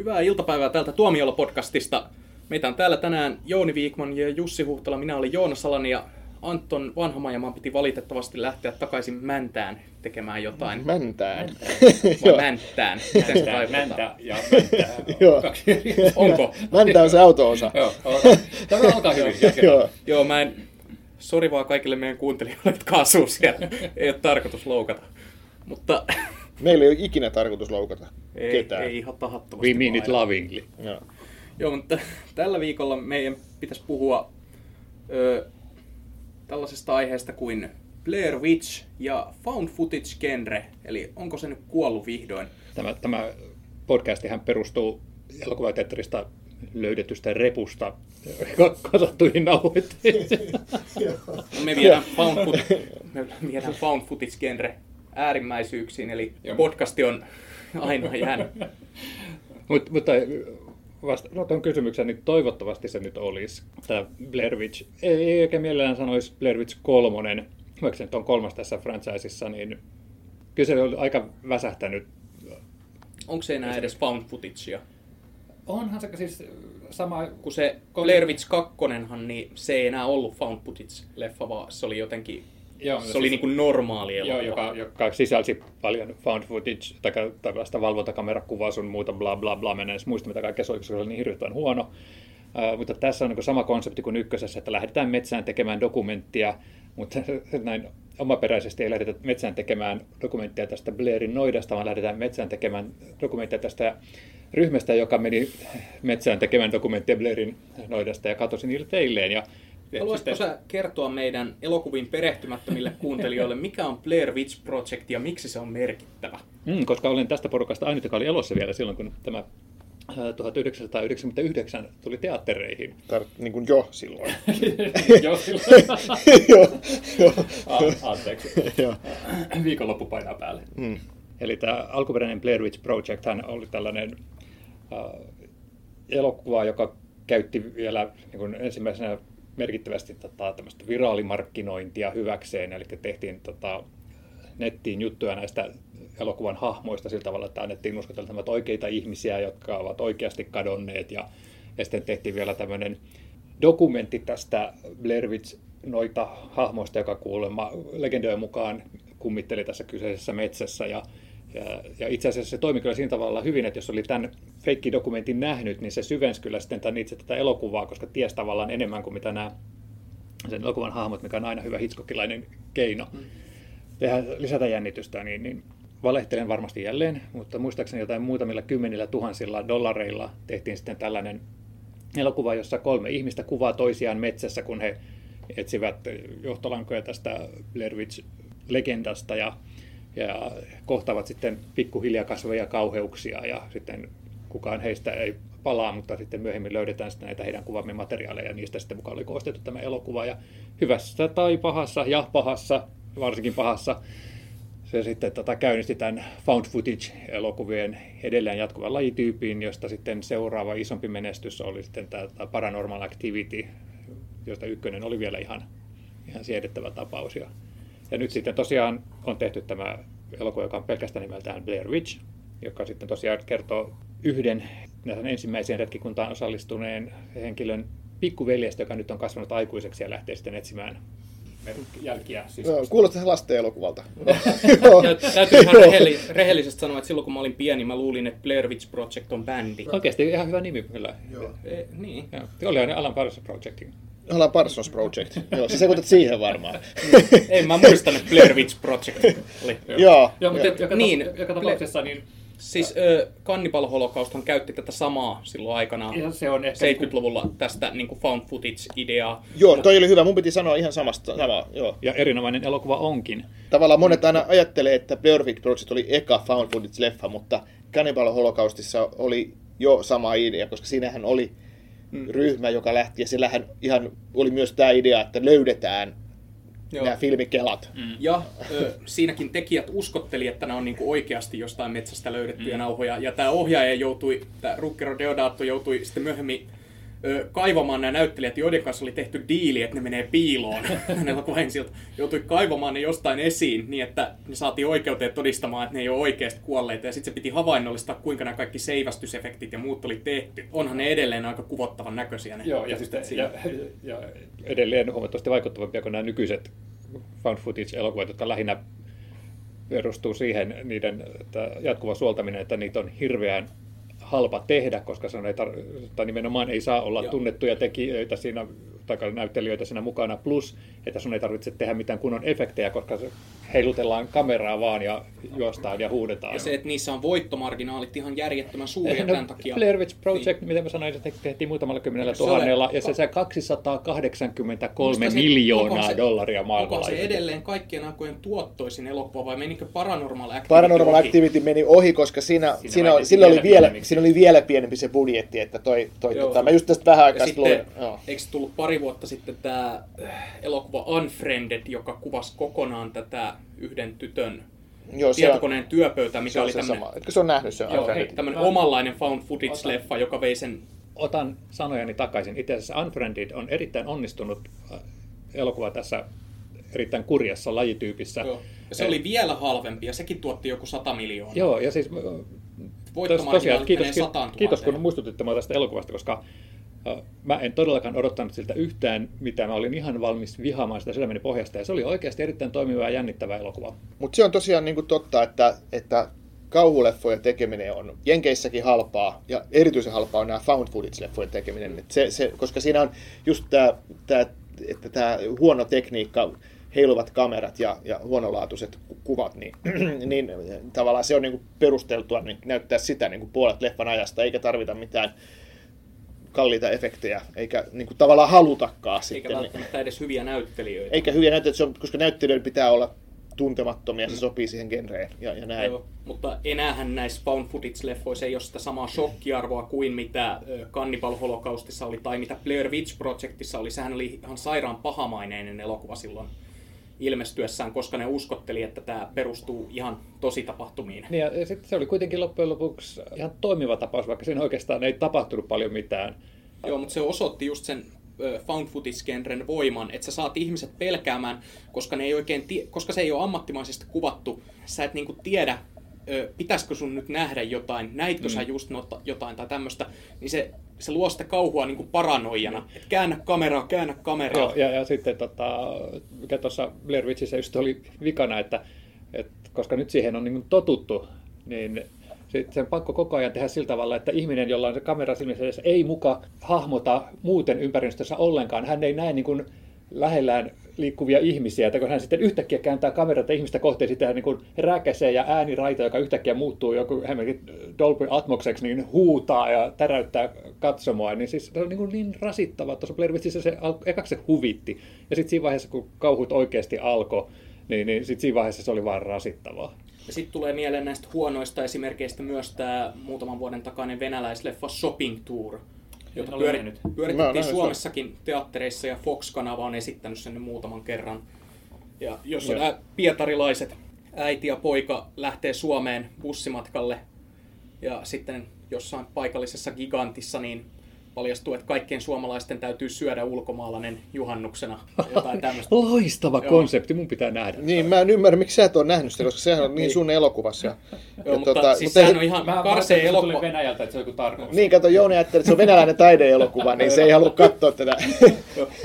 Hyvää iltapäivää täältä Tuomiolla-podcastista. Meitä on täällä tänään Jouni Viikman ja Jussi Huhtala. Minä olin Joona Salani ja Anton Vanhamajamaan piti valitettavasti lähteä takaisin Mäntään tekemään jotain. Mäntään. Vai Mänttään. Miten se Mäntä, ja mäntä. Joo. Kaksi eri. Onko? Mäntä on se auto-osa. Joo. Tämä alkaa hyvin. Joo, mä en... Sori vaan kaikille meidän kuuntelijoille, jotka asuu siellä. Ei ole tarkoitus loukata. Mutta Meillä ei ole ikinä tarkoitus loukata ei, ketään. ei ihan tahattomasti. We mean it lovingly. Joo. Joo, mutta tällä viikolla meidän pitäisi puhua ö, tällaisesta aiheesta kuin Blair Witch ja found footage genre. Eli onko se nyt kuollut vihdoin? Tämä, tämä podcastihan perustuu elokuvateatterista löydetystä repusta kasattuihin nauhoitteisiin. Me viedään found footage, me viedään found footage genre äärimmäisyyksiin, eli podcasti on aina jäänyt. Mut, mutta vasta no, tuon kysymyksen, niin toivottavasti se nyt olisi. Tämä Blair Witch, ei, ei oikein mielellään sanoisi Blair Witch kolmonen, vaikka se nyt on kolmas tässä franchiseissa, niin kyllä se oli aika väsähtänyt Onko se enää edes found footagea? Onhan se siis sama... Kun se Blair Witch 2, niin se ei enää ollut found footage-leffa, vaan se oli jotenkin Joo, se oli siis- niinku normaali Joo, elokuva. joka, joka sisälsi paljon found footage, tai tällaista valvontakamerakuvaa sun muuta, bla bla bla, mä en edes muista mitä kaikkea se oli, koska se oli niin hirvittävän huono. Uh, mutta tässä on niin sama konsepti kuin ykkösessä, että lähdetään metsään tekemään dokumenttia, mutta näin omaperäisesti ei lähdetä metsään tekemään dokumenttia tästä Blairin noidasta, vaan lähdetään metsään tekemään dokumenttia tästä ryhmästä, joka meni metsään tekemään dokumenttia Blairin noidasta ja katosi niille teilleen. Ja Haluaisitko sä kertoa meidän elokuviin perehtymättömille kuuntelijoille, mikä on Blair Witch Project ja miksi se on merkittävä? Mm, koska olen tästä porukasta ainut, joka oli elossa vielä silloin, kun tämä ää, 1999 tuli teattereihin. Tar- niin kuin jo silloin. Joo, silloin. joo, joo. A- Anteeksi. Viikonloppu painaa päälle. Mm. Eli tämä alkuperäinen Blair Witch Project hän oli tällainen äh, elokuva, joka käytti vielä niin kuin ensimmäisenä merkittävästi tota, tämmöistä viraalimarkkinointia hyväkseen, eli tehtiin tota, nettiin juttuja näistä elokuvan hahmoista sillä tavalla, että annettiin uskotella, oikeita ihmisiä, jotka ovat oikeasti kadonneet, ja, ja sitten tehtiin vielä tämmöinen dokumentti tästä Blair Witch noita hahmoista, joka kuulemma legendojen mukaan kummitteli tässä kyseisessä metsässä. Ja, ja, ja itse asiassa se toimi kyllä siinä tavalla hyvin, että jos oli tämän feikkidokumentin nähnyt, niin se syvensi kyllä sitten tämän itse tätä elokuvaa, koska tiesi tavallaan enemmän kuin mitä nämä sen elokuvan hahmot, mikä on aina hyvä hitchcockilainen keino. Tehdä, lisätä jännitystä, niin, niin valehtelen varmasti jälleen, mutta muistaakseni jotain muutamilla kymmenillä tuhansilla dollareilla tehtiin sitten tällainen elokuva, jossa kolme ihmistä kuvaa toisiaan metsässä, kun he etsivät johtolankoja tästä Blair Witch-legendasta. Ja, ja kohtaavat sitten pikkuhiljaa kasvavia kauheuksia ja sitten kukaan heistä ei palaa, mutta sitten myöhemmin löydetään sitten näitä heidän kuvaamia materiaaleja ja niistä sitten mukaan oli koostettu tämä elokuva ja hyvässä tai pahassa ja pahassa, varsinkin pahassa, se sitten tota, käynnisti tämän found footage-elokuvien edelleen jatkuvan lajityypin, josta sitten seuraava isompi menestys oli sitten tämä, tämä Paranormal Activity, josta ykkönen oli vielä ihan, ihan siedettävä tapaus. Ja, ja nyt sitten tosiaan on tehty tämä elokuva, joka on pelkästään nimeltään Blair Witch, joka sitten tosiaan kertoo yhden näiden ensimmäiseen retkikuntaan osallistuneen henkilön pikkuveljestä, joka nyt on kasvanut aikuiseksi ja lähtee sitten etsimään jälkiä. Siis Joo, Kuulostaa lasten elokuvalta. Ja täytyy ihan rehelli, rehellisesti sanoa, että silloin kun mä olin pieni, mä luulin, että Blair Witch Project on bändi. Oikeasti ihan hyvä nimi kyllä. Joo. E, niin. Joo. Oli aina Alan Parsons Projectin. Ollaan Parsons Project. Joo, sä sekoitat siihen varmaan. Ei mä muistan, että Blair Witch Project oli. Joo. Joo, mutta joo. joka, Niin. niin, joka tapauksessa niin Siis ö, Cannibal Holocausthan käytti tätä samaa silloin aikanaan ja se on ehkä... 70-luvulla tästä niin kuin found footage-ideaa. Joo, toi oli hyvä. Mun piti sanoa ihan samasta. Sama, joo. Ja erinomainen elokuva onkin. Tavallaan monet aina ajattelee, että Blair Witch Project oli eka found footage-leffa, mutta Cannibal Holocaustissa oli jo sama idea, koska siinähän oli ryhmä, joka lähti, ja sillähän ihan oli myös tämä idea, että löydetään Joo. nämä filmikelat. Mm. Ja ö, siinäkin tekijät uskotteli, että nämä on niinku oikeasti jostain metsästä löydettyjä mm. nauhoja. Ja tämä ohjaaja joutui, tämä Rukkero Deodato joutui sitten myöhemmin kaivamaan nämä näyttelijät, joiden kanssa oli tehty diili, että ne menee piiloon elokuvan ensiltä. Joutui kaivamaan ne jostain esiin niin, että ne saatiin oikeuteen todistamaan, että ne ei ole oikeasti kuolleita. Ja sitten se piti havainnollistaa, kuinka nämä kaikki seivästysefektit ja muut oli tehty. Onhan ne edelleen aika kuvottavan näköisiä ne Joo, ja, sitten, ja, ja edelleen huomattavasti vaikuttavampia kuin nämä nykyiset found footage-elokuvat, jotka lähinnä perustuu siihen niiden jatkuva suoltaminen, että niitä on hirveän halpa tehdä, koska se on ei tar- tai nimenomaan ei saa olla Joo. tunnettuja tekijöitä siinä näyttelijöitä siinä mukana, plus että sun ei tarvitse tehdä mitään kunnon efektejä, koska heilutellaan kameraa vaan ja juostaan ja huudetaan. Ja se, että niissä on voittomarginaalit ihan järjettömän suuria no, tämän takia. Blair Witch Project, niin. miten mä sanoin, se tehtiin muutamalla kymmenellä tuhannella, ja se, se 283 miljoonaa se, dollaria maailmalla. Onko se edelleen kaikkien aikojen tuottoisin elokuva, vai menikö Paranormal Activity Paranormal ohi? Activity meni ohi, koska siinä, siinä, siinä, sillä oli vielä, siinä oli vielä pienempi se budjetti, että toi, toi tota, mä just tästä vähän aikaa luin. Eikö tullut pari vuotta sitten tämä elokuva Unfriended, joka kuvasi kokonaan tätä yhden tytön Joo, tietokoneen on, työpöytä, mikä se oli tämmöinen... Sama. Etkö se on nähnyt se Joo, hei, tämmöinen omanlainen found footage-leffa, joka vei sen... Otan sanojani takaisin. Itse asiassa Unfriended on erittäin onnistunut äh, elokuva tässä erittäin kurjassa lajityypissä. Joo. Ja se oli vielä halvempi ja sekin tuotti joku 100 miljoonaa. Joo, ja siis tosiaan, kiitos, kiitos kun muistutitte minua tästä elokuvasta, koska Mä en todellakaan odottanut siltä yhtään mitä. Mä olin ihan valmis vihaamaan sitä sydämeni pohjasta ja se oli oikeasti erittäin toimiva ja jännittävä elokuva. Mutta se on tosiaan niin totta, että, että kauhuleffojen tekeminen on Jenkeissäkin halpaa ja erityisen halpaa on nämä found footage-leffojen tekeminen. se, se, koska siinä on just tämä, tämä että tämä huono tekniikka, heiluvat kamerat ja, ja huonolaatuiset kuvat, niin, niin tavallaan se on niin perusteltua niin näyttää sitä niin puolet leffan ajasta, eikä tarvita mitään kalliita efektejä, eikä niin kuin, tavallaan halutakaan eikä sitten. Eikä välttämättä edes hyviä näyttelijöitä. Eikä hyviä näyttelijöitä, koska näyttelijöiden pitää olla tuntemattomia, se mm. sopii siihen genreen ja, ja näin. Joo, mutta enäähän näissä found footage-leffoissa ei ole sitä samaa shokkiarvoa kuin mitä Cannibal Holocaustissa oli tai mitä Blair Witch Projectissa oli. Sehän oli ihan sairaan pahamaineinen elokuva silloin ilmestyessään, koska ne uskotteli, että tämä perustuu ihan tosi tapahtumiin. Niin ja sitten se oli kuitenkin loppujen lopuksi ihan toimiva tapaus, vaikka siinä oikeastaan ei tapahtunut paljon mitään. Joo, mutta se osoitti just sen found footage-genren voiman, että sä saat ihmiset pelkäämään, koska, ne ei oikein tie- koska se ei ole ammattimaisesti kuvattu. Sä et niinku tiedä, pitäisikö sun nyt nähdä jotain, näitkö mm. sä just jotain tai tämmöistä, niin se, se luo sitä kauhua niin kuin paranoijana. Et käännä kameraa, käännä kameraa. Joo, ja, ja sitten tota, mikä tuossa Blair Witchissä just oli vikana, että, että koska nyt siihen on niin totuttu, niin se on pakko koko ajan tehdä sillä tavalla, että ihminen, jolla on se kamera silmissä ei muka hahmota muuten ympäristössä ollenkaan. Hän ei näe niin kuin lähellään liikkuvia ihmisiä, että kun hän sitten yhtäkkiä kääntää kamerata ihmistä kohti, sitten hän niin räkäsee ja ääniraita, joka yhtäkkiä muuttuu joku Dolby Atmokseksi, niin huutaa ja täräyttää katsomoa, niin siis se on niin, niin rasittava. Tuossa Blair Witchissä se ekaksi se huvitti, ja sitten siinä vaiheessa, kun kauhut oikeasti alkoi, niin, niin sitten siinä vaiheessa se oli vain rasittavaa. Ja sitten tulee mieleen näistä huonoista esimerkkeistä myös tämä muutaman vuoden takainen venäläisleffa Shopping Tour, jota pyöri, pyöritettiin Suomessakin teattereissa ja Fox-kanava on esittänyt sen muutaman kerran. Ja jos nämä pietarilaiset äiti ja poika lähtee Suomeen bussimatkalle ja sitten jossain paikallisessa gigantissa, niin paljastuu, että kaikkien suomalaisten täytyy syödä ulkomaalainen juhannuksena. Jotain tämmöistä. Loistava Joo. konsepti, mun pitää nähdä. Niin, mä en ymmärrä, miksi sä et ole nähnyt sitä, koska sehän on niin, niin. sun elokuvassa. Ja, Joo, ja mutta, tota, siis mutta sehän on ihan karseen elokuva. Mä Venäjältä, että se on joku tarkoitus. Niin, kato, Jouni ajatteli, että se on venäläinen taideelokuva, niin se ei halua katsoa tätä.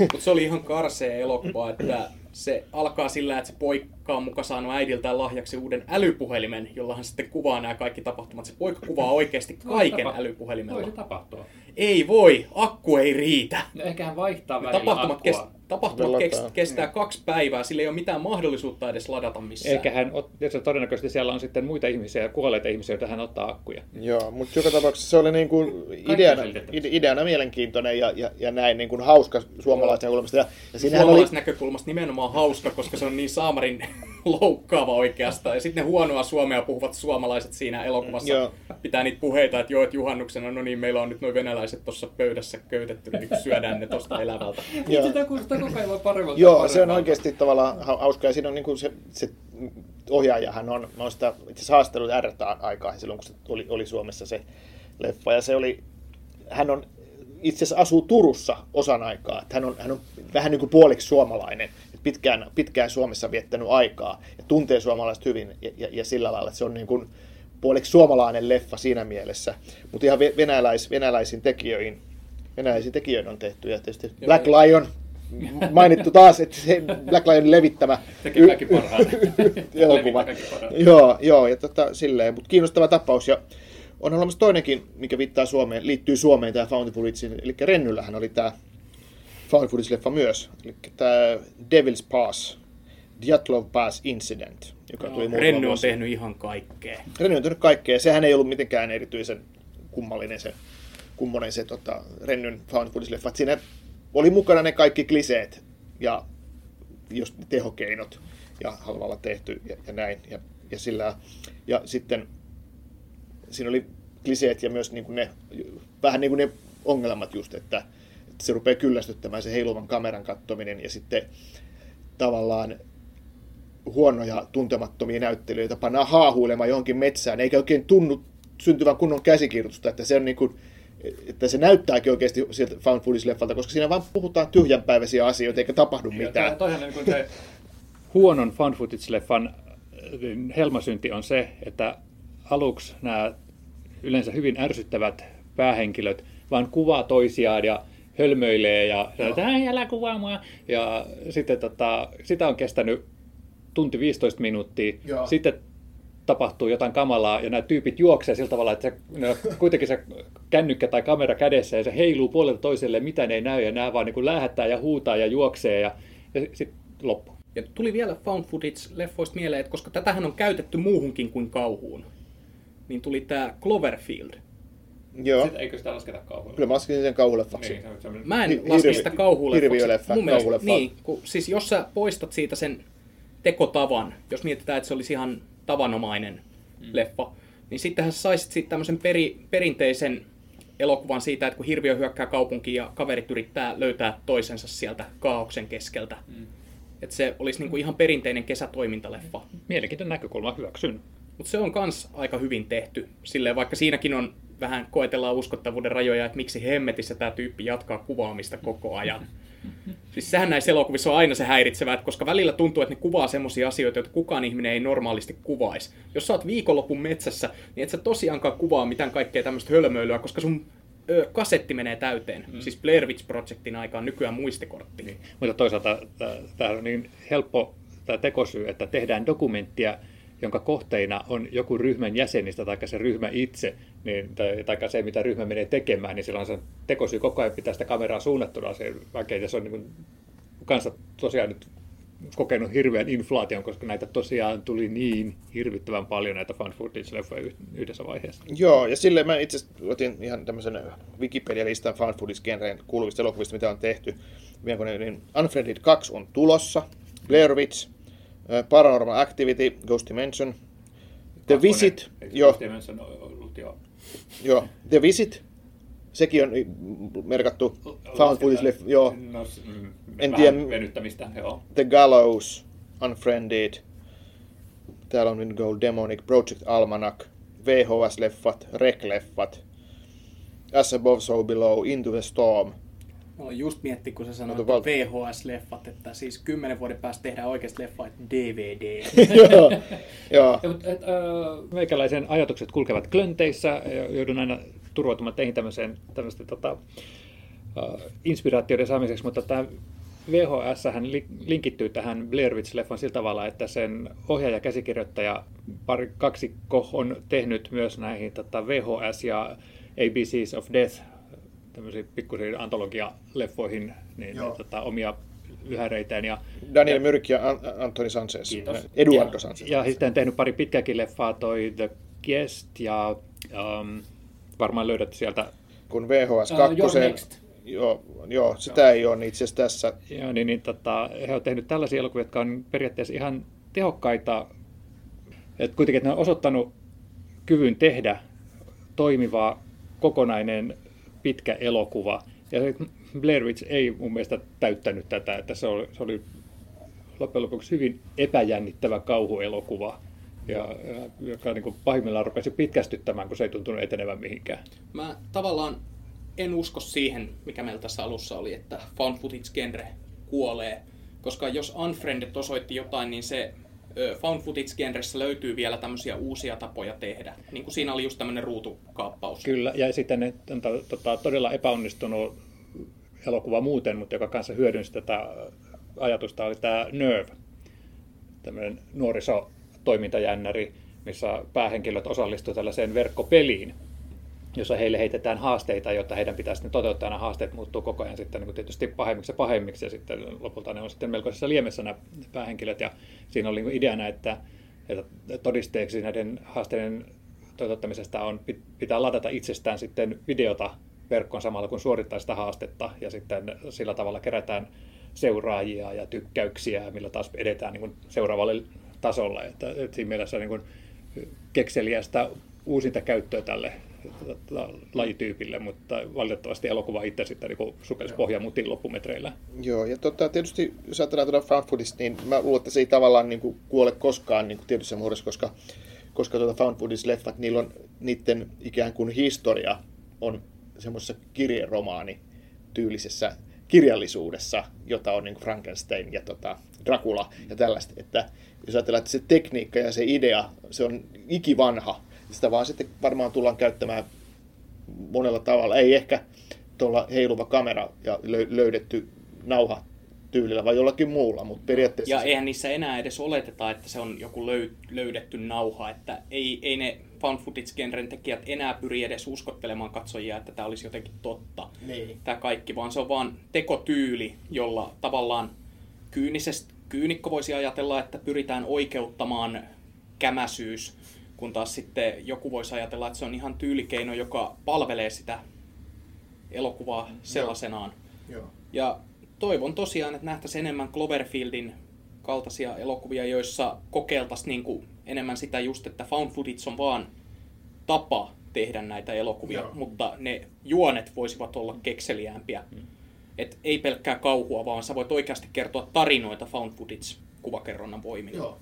mutta se oli ihan karseen elokuva, että se alkaa sillä, että se poika on muka saanut äidiltään lahjaksi uuden älypuhelimen, jolla hän sitten kuvaa nämä kaikki tapahtumat. Se poika kuvaa oikeasti kaiken tapa- älypuhelimella. Voi se tapahtua. Ei voi, akku ei riitä. No ehkä hän vaihtaa välillä Tapahtumat, kest, tapahtumat kestää, kestää kaksi päivää, sillä ei ole mitään mahdollisuutta edes ladata missään. Eikä hän, se todennäköisesti siellä on sitten muita ihmisiä, kuolleita ihmisiä, joita hän ottaa akkuja. Joo, mutta joka tapauksessa se oli niin kuin ideana, ideana mielenkiintoinen ja, ja, ja näin niin kuin hauska suomalaisen näkökulmasta. Ja, ja Suomalaisen oli... näkökulmasta nimenomaan hauska, koska se on niin saamarin loukkaava oikeastaan. Ja sitten ne huonoa suomea puhuvat suomalaiset siinä elokuvassa joo. pitää niitä puheita, että joo, että juhannuksena, no niin, meillä on nyt noin venäläiset tuossa pöydässä köytetty, niin syödään ne tuosta elävältä. Sitä kuulostaa koko ajan paremmalta. Joo, se on oikeasti tavallaan hauska. Ja siinä on niin kuin se, se ohjaajahan on, mä oon sitä itse asiassa haastellut R aikaa silloin, kun se oli, oli Suomessa se leffa. Ja se oli, hän on itse asiassa asuu Turussa osan aikaa. Että hän, on, hän on vähän niin kuin puoliksi suomalainen, pitkään, pitkään Suomessa viettänyt aikaa ja tuntee suomalaiset hyvin ja, ja, ja sillä lailla, että se on niin kuin puoliksi suomalainen leffa siinä mielessä. Mutta ihan venäläis, venäläisin tekijöihin, venäläisiin tekijöihin on tehty ja tietysti Joo, Black Lion mainittu taas, että se Black Lion levittämä Teki kaikki parhaat. elokuva. joo, joo, ja tota, silleen, mutta kiinnostava tapaus. Ja on olemassa toinenkin, mikä viittaa Suomeen, liittyy Suomeen tämä Found Footagein, eli Rennyllähän oli tämä Footage-leffa myös, eli tämä Devil's Pass, Dyatlov Pass Incident, joka tuli no, Renny on tehnyt ihan kaikkea. Renny on tehnyt kaikkea, sehän ei ollut mitenkään erityisen kummallinen se, kummonen se tota, Rennyn Footage-leffa. Siinä oli mukana ne kaikki kliseet ja just tehokeinot ja halvalla tehty ja, ja näin. Ja, ja, sillä, ja sitten siinä oli kliseet ja myös niin kuin ne, vähän niin kuin ne ongelmat just, että se rupeaa kyllästyttämään se heiluvan kameran kattominen ja sitten tavallaan huonoja tuntemattomia näyttelijöitä pannaan haahuilemaan johonkin metsään, eikä oikein tunnu syntyvän kunnon käsikirjoitusta, että se on niin kuin, että se näyttääkin oikeasti sieltä found footage-leffalta, koska siinä vaan puhutaan tyhjänpäiväisiä asioita eikä tapahdu mitään. Ja toihan niin se huonon found footage-leffan helmasynti on se, että aluksi nämä yleensä hyvin ärsyttävät päähenkilöt vaan kuvaa toisiaan ja hölmöilee ja sanoo, älä kuvaa mua. Ja sitten tota, sitä on kestänyt tunti 15 minuuttia. Joo. Sitten tapahtuu jotain kamalaa ja nämä tyypit juoksee sillä tavalla, että se, ne, kuitenkin se kännykkä tai kamera kädessä ja se heiluu puolelta toiselle, mitä ne ei näy ja nämä vaan niin lähettää ja huutaa ja juoksee ja, ja sitten loppu. Ja tuli vielä found footage-leffoista mieleen, että koska tätähän on käytetty muuhunkin kuin kauhuun, niin tuli tämä Cloverfield. Joo. Sitten eikö sitä lasketa kauhulle? Kyllä mä laskin sen kauhuleffaksi. Niin, Mä en Hi- laske sitä kauhuleffaksi. Hirviöleffa, Mun mielestä, niin, kun, siis jos sä poistat siitä sen tekotavan, jos mietitään, että se olisi ihan tavanomainen mm. leffa, niin sittenhän sä saisit siitä tämmöisen peri, perinteisen elokuvan siitä, että kun hirviö hyökkää kaupunkiin ja kaverit yrittää löytää toisensa sieltä kaauksen keskeltä. Mm. Että se olisi niinku ihan perinteinen kesätoimintaleffa. Mielenkiintoinen näkökulma, hyväksyn. Mutta se on kans aika hyvin tehty. Silleen, vaikka siinäkin on vähän koetellaan uskottavuuden rajoja, että miksi hemmetissä tämä tyyppi jatkaa kuvaamista koko ajan. Siis sehän näissä elokuvissa on aina se häiritsevää, koska välillä tuntuu, että ne kuvaa semmoisia asioita, joita kukaan ihminen ei normaalisti kuvaisi. Jos sä oot viikonlopun metsässä, niin et sä tosiaankaan kuvaa mitään kaikkea tämmöistä hölmöilyä, koska sun ö, kasetti menee täyteen. Mm. Siis Blair Witch Projectin aikaan nykyään muistikortti. Niin. Mutta toisaalta tämä on niin helppo tämä tekosyy, että tehdään dokumenttia, jonka kohteina on joku ryhmän jäsenistä tai se ryhmä itse, niin, tai, tai se, mitä ryhmä menee tekemään, niin silloin se tekosyy koko ajan pitää sitä kameraa suunnattuna se väkeen, ja se on niin kuin, kanssa tosiaan nyt kokenut hirveän inflaation, koska näitä tosiaan tuli niin hirvittävän paljon näitä fan footage-leffoja yhdessä vaiheessa. Joo, ja sille mä itse otin ihan tämmöisen Wikipedia-listan fan footage-genreen kuuluvista elokuvista, mitä on tehty. Niin Unfriended 2 on tulossa, Blair Witch, Paranormal Activity, Ghost Dimension, The Kakkonen, Visit, jo. Ghost Dimension ollut jo. Joo, The Visit, sekin on merkattu found footage joo. No, mm, en tiedä. Venyttämistä, joo. The Gallows, Unfriended, täällä on Gold Demonic, Project Almanac, VHS-leffat, Rec-leffat, As Above, So Below, Into the Storm – Mä just mietti, kun sä sanoit, että VHS-leffat, että siis kymmenen vuoden päästä tehdään oikeasti leffa, että DVD. Joo, joo. Meikäläisen ajatukset kulkevat klönteissä ja joudun aina turvautumaan teihin tämmöiseen, tämmöisten tota, uh, inspiraatioiden saamiseksi, mutta tämä VHS hän linkittyy tähän Blair Witch-leffan sillä tavalla, että sen ohjaaja käsikirjoittaja pari, kaksikko on tehnyt myös näihin tota, VHS ja ABCs of Death tämmöisiin pikkuisiin antologia-leffoihin niin, niin, tota, omia lyhäreitään. Ja, Daniel Myrk ja Antoni Sanchez. Kiitos. Eduardo ja, Sanchez. Ja sitten tehnyt pari pitkäkin leffaa, toi The Guest ja um, varmaan löydät sieltä. Kun VHS 2. Uh, joo, joo, sitä joo. ei ole niin itse asiassa tässä. Joo, niin, niin tota, he ovat tehnyt tällaisia elokuvia, jotka on periaatteessa ihan tehokkaita. että kuitenkin että ne on osoittanut kyvyn tehdä toimiva kokonainen pitkä elokuva. Ja Blair Witch ei mun mielestä täyttänyt tätä, että se oli, se oli loppujen lopuksi hyvin epäjännittävä kauhuelokuva, ja, joka niin kuin pahimmillaan rupesi pitkästyttämään, kun se ei tuntunut etenevän mihinkään. Mä tavallaan en usko siihen, mikä meillä tässä alussa oli, että found footage-genre kuolee. Koska jos Unfriended osoitti jotain, niin se found footage-genressä löytyy vielä tämmöisiä uusia tapoja tehdä. Niin kuin siinä oli just tämmöinen ruutukaappaus. Kyllä, ja sitten ne, tota, todella epäonnistunut elokuva muuten, mutta joka kanssa hyödynsi tätä ajatusta, oli tämä Nerve, tämmöinen nuorisotoimintajännäri, missä päähenkilöt osallistuivat tällaiseen verkkopeliin, jossa heille heitetään haasteita, jotta heidän pitää sitten toteuttaa nämä haasteet, muuttuu koko ajan sitten niin tietysti pahemmiksi ja pahemmiksi, ja sitten lopulta ne on sitten melkoisessa liemessä nämä päähenkilöt, ja siinä oli niin ideana, että, että todisteeksi näiden haasteiden toteuttamisesta on, pitää ladata itsestään sitten videota verkkoon samalla kun suorittaa sitä haastetta, ja sitten sillä tavalla kerätään seuraajia ja tykkäyksiä, millä taas edetään niin kuin seuraavalle tasolle. Että, että siinä mielessä niin kuin kekseliästä uusinta käyttöä tälle lajityypille, mutta valitettavasti elokuva itse sitten niin sukelsi pohjamutin loppumetreillä. Joo, ja tota, tietysti jos ajatellaan tuota found foodista, niin mä luulen, että se ei tavallaan niin kuin, kuole koskaan niin kuin tietyssä muodossa, koska, koska tuota found foodist-leffat, niillä on niiden ikään kuin historia on semmoisessa kirjeromaani tyylisessä kirjallisuudessa, jota on niin Frankenstein ja tota, Dracula ja tällaista. Että jos ajatellaan, että se tekniikka ja se idea, se on ikivanha, sitä vaan sitten varmaan tullaan käyttämään monella tavalla. Ei ehkä tuolla heiluva kamera ja löydetty nauha tyylillä vai jollakin muulla, mutta periaatteessa... Ja eihän niissä enää edes oleteta, että se on joku löy- löydetty nauha, että ei, ei ne found footage-genren tekijät enää pyri edes uskottelemaan katsojia, että tämä olisi jotenkin totta. Niin. Tämä kaikki, vaan se on vaan tekotyyli, jolla tavallaan kyynisesti, kyynikko voisi ajatella, että pyritään oikeuttamaan kämäsyys, kun taas sitten joku voisi ajatella, että se on ihan tyylikeino, joka palvelee sitä elokuvaa sellaisenaan. Joo. Joo. Ja toivon tosiaan, että nähtäisiin enemmän Cloverfieldin kaltaisia elokuvia, joissa kokeiltaisiin niin kuin enemmän sitä just, että found footage on vaan tapa tehdä näitä elokuvia, Joo. mutta ne juonet voisivat olla kekseliäämpiä. Mm. Et ei pelkkää kauhua, vaan sä voit oikeasti kertoa tarinoita found footage kuvakerronnan voimin. Joo.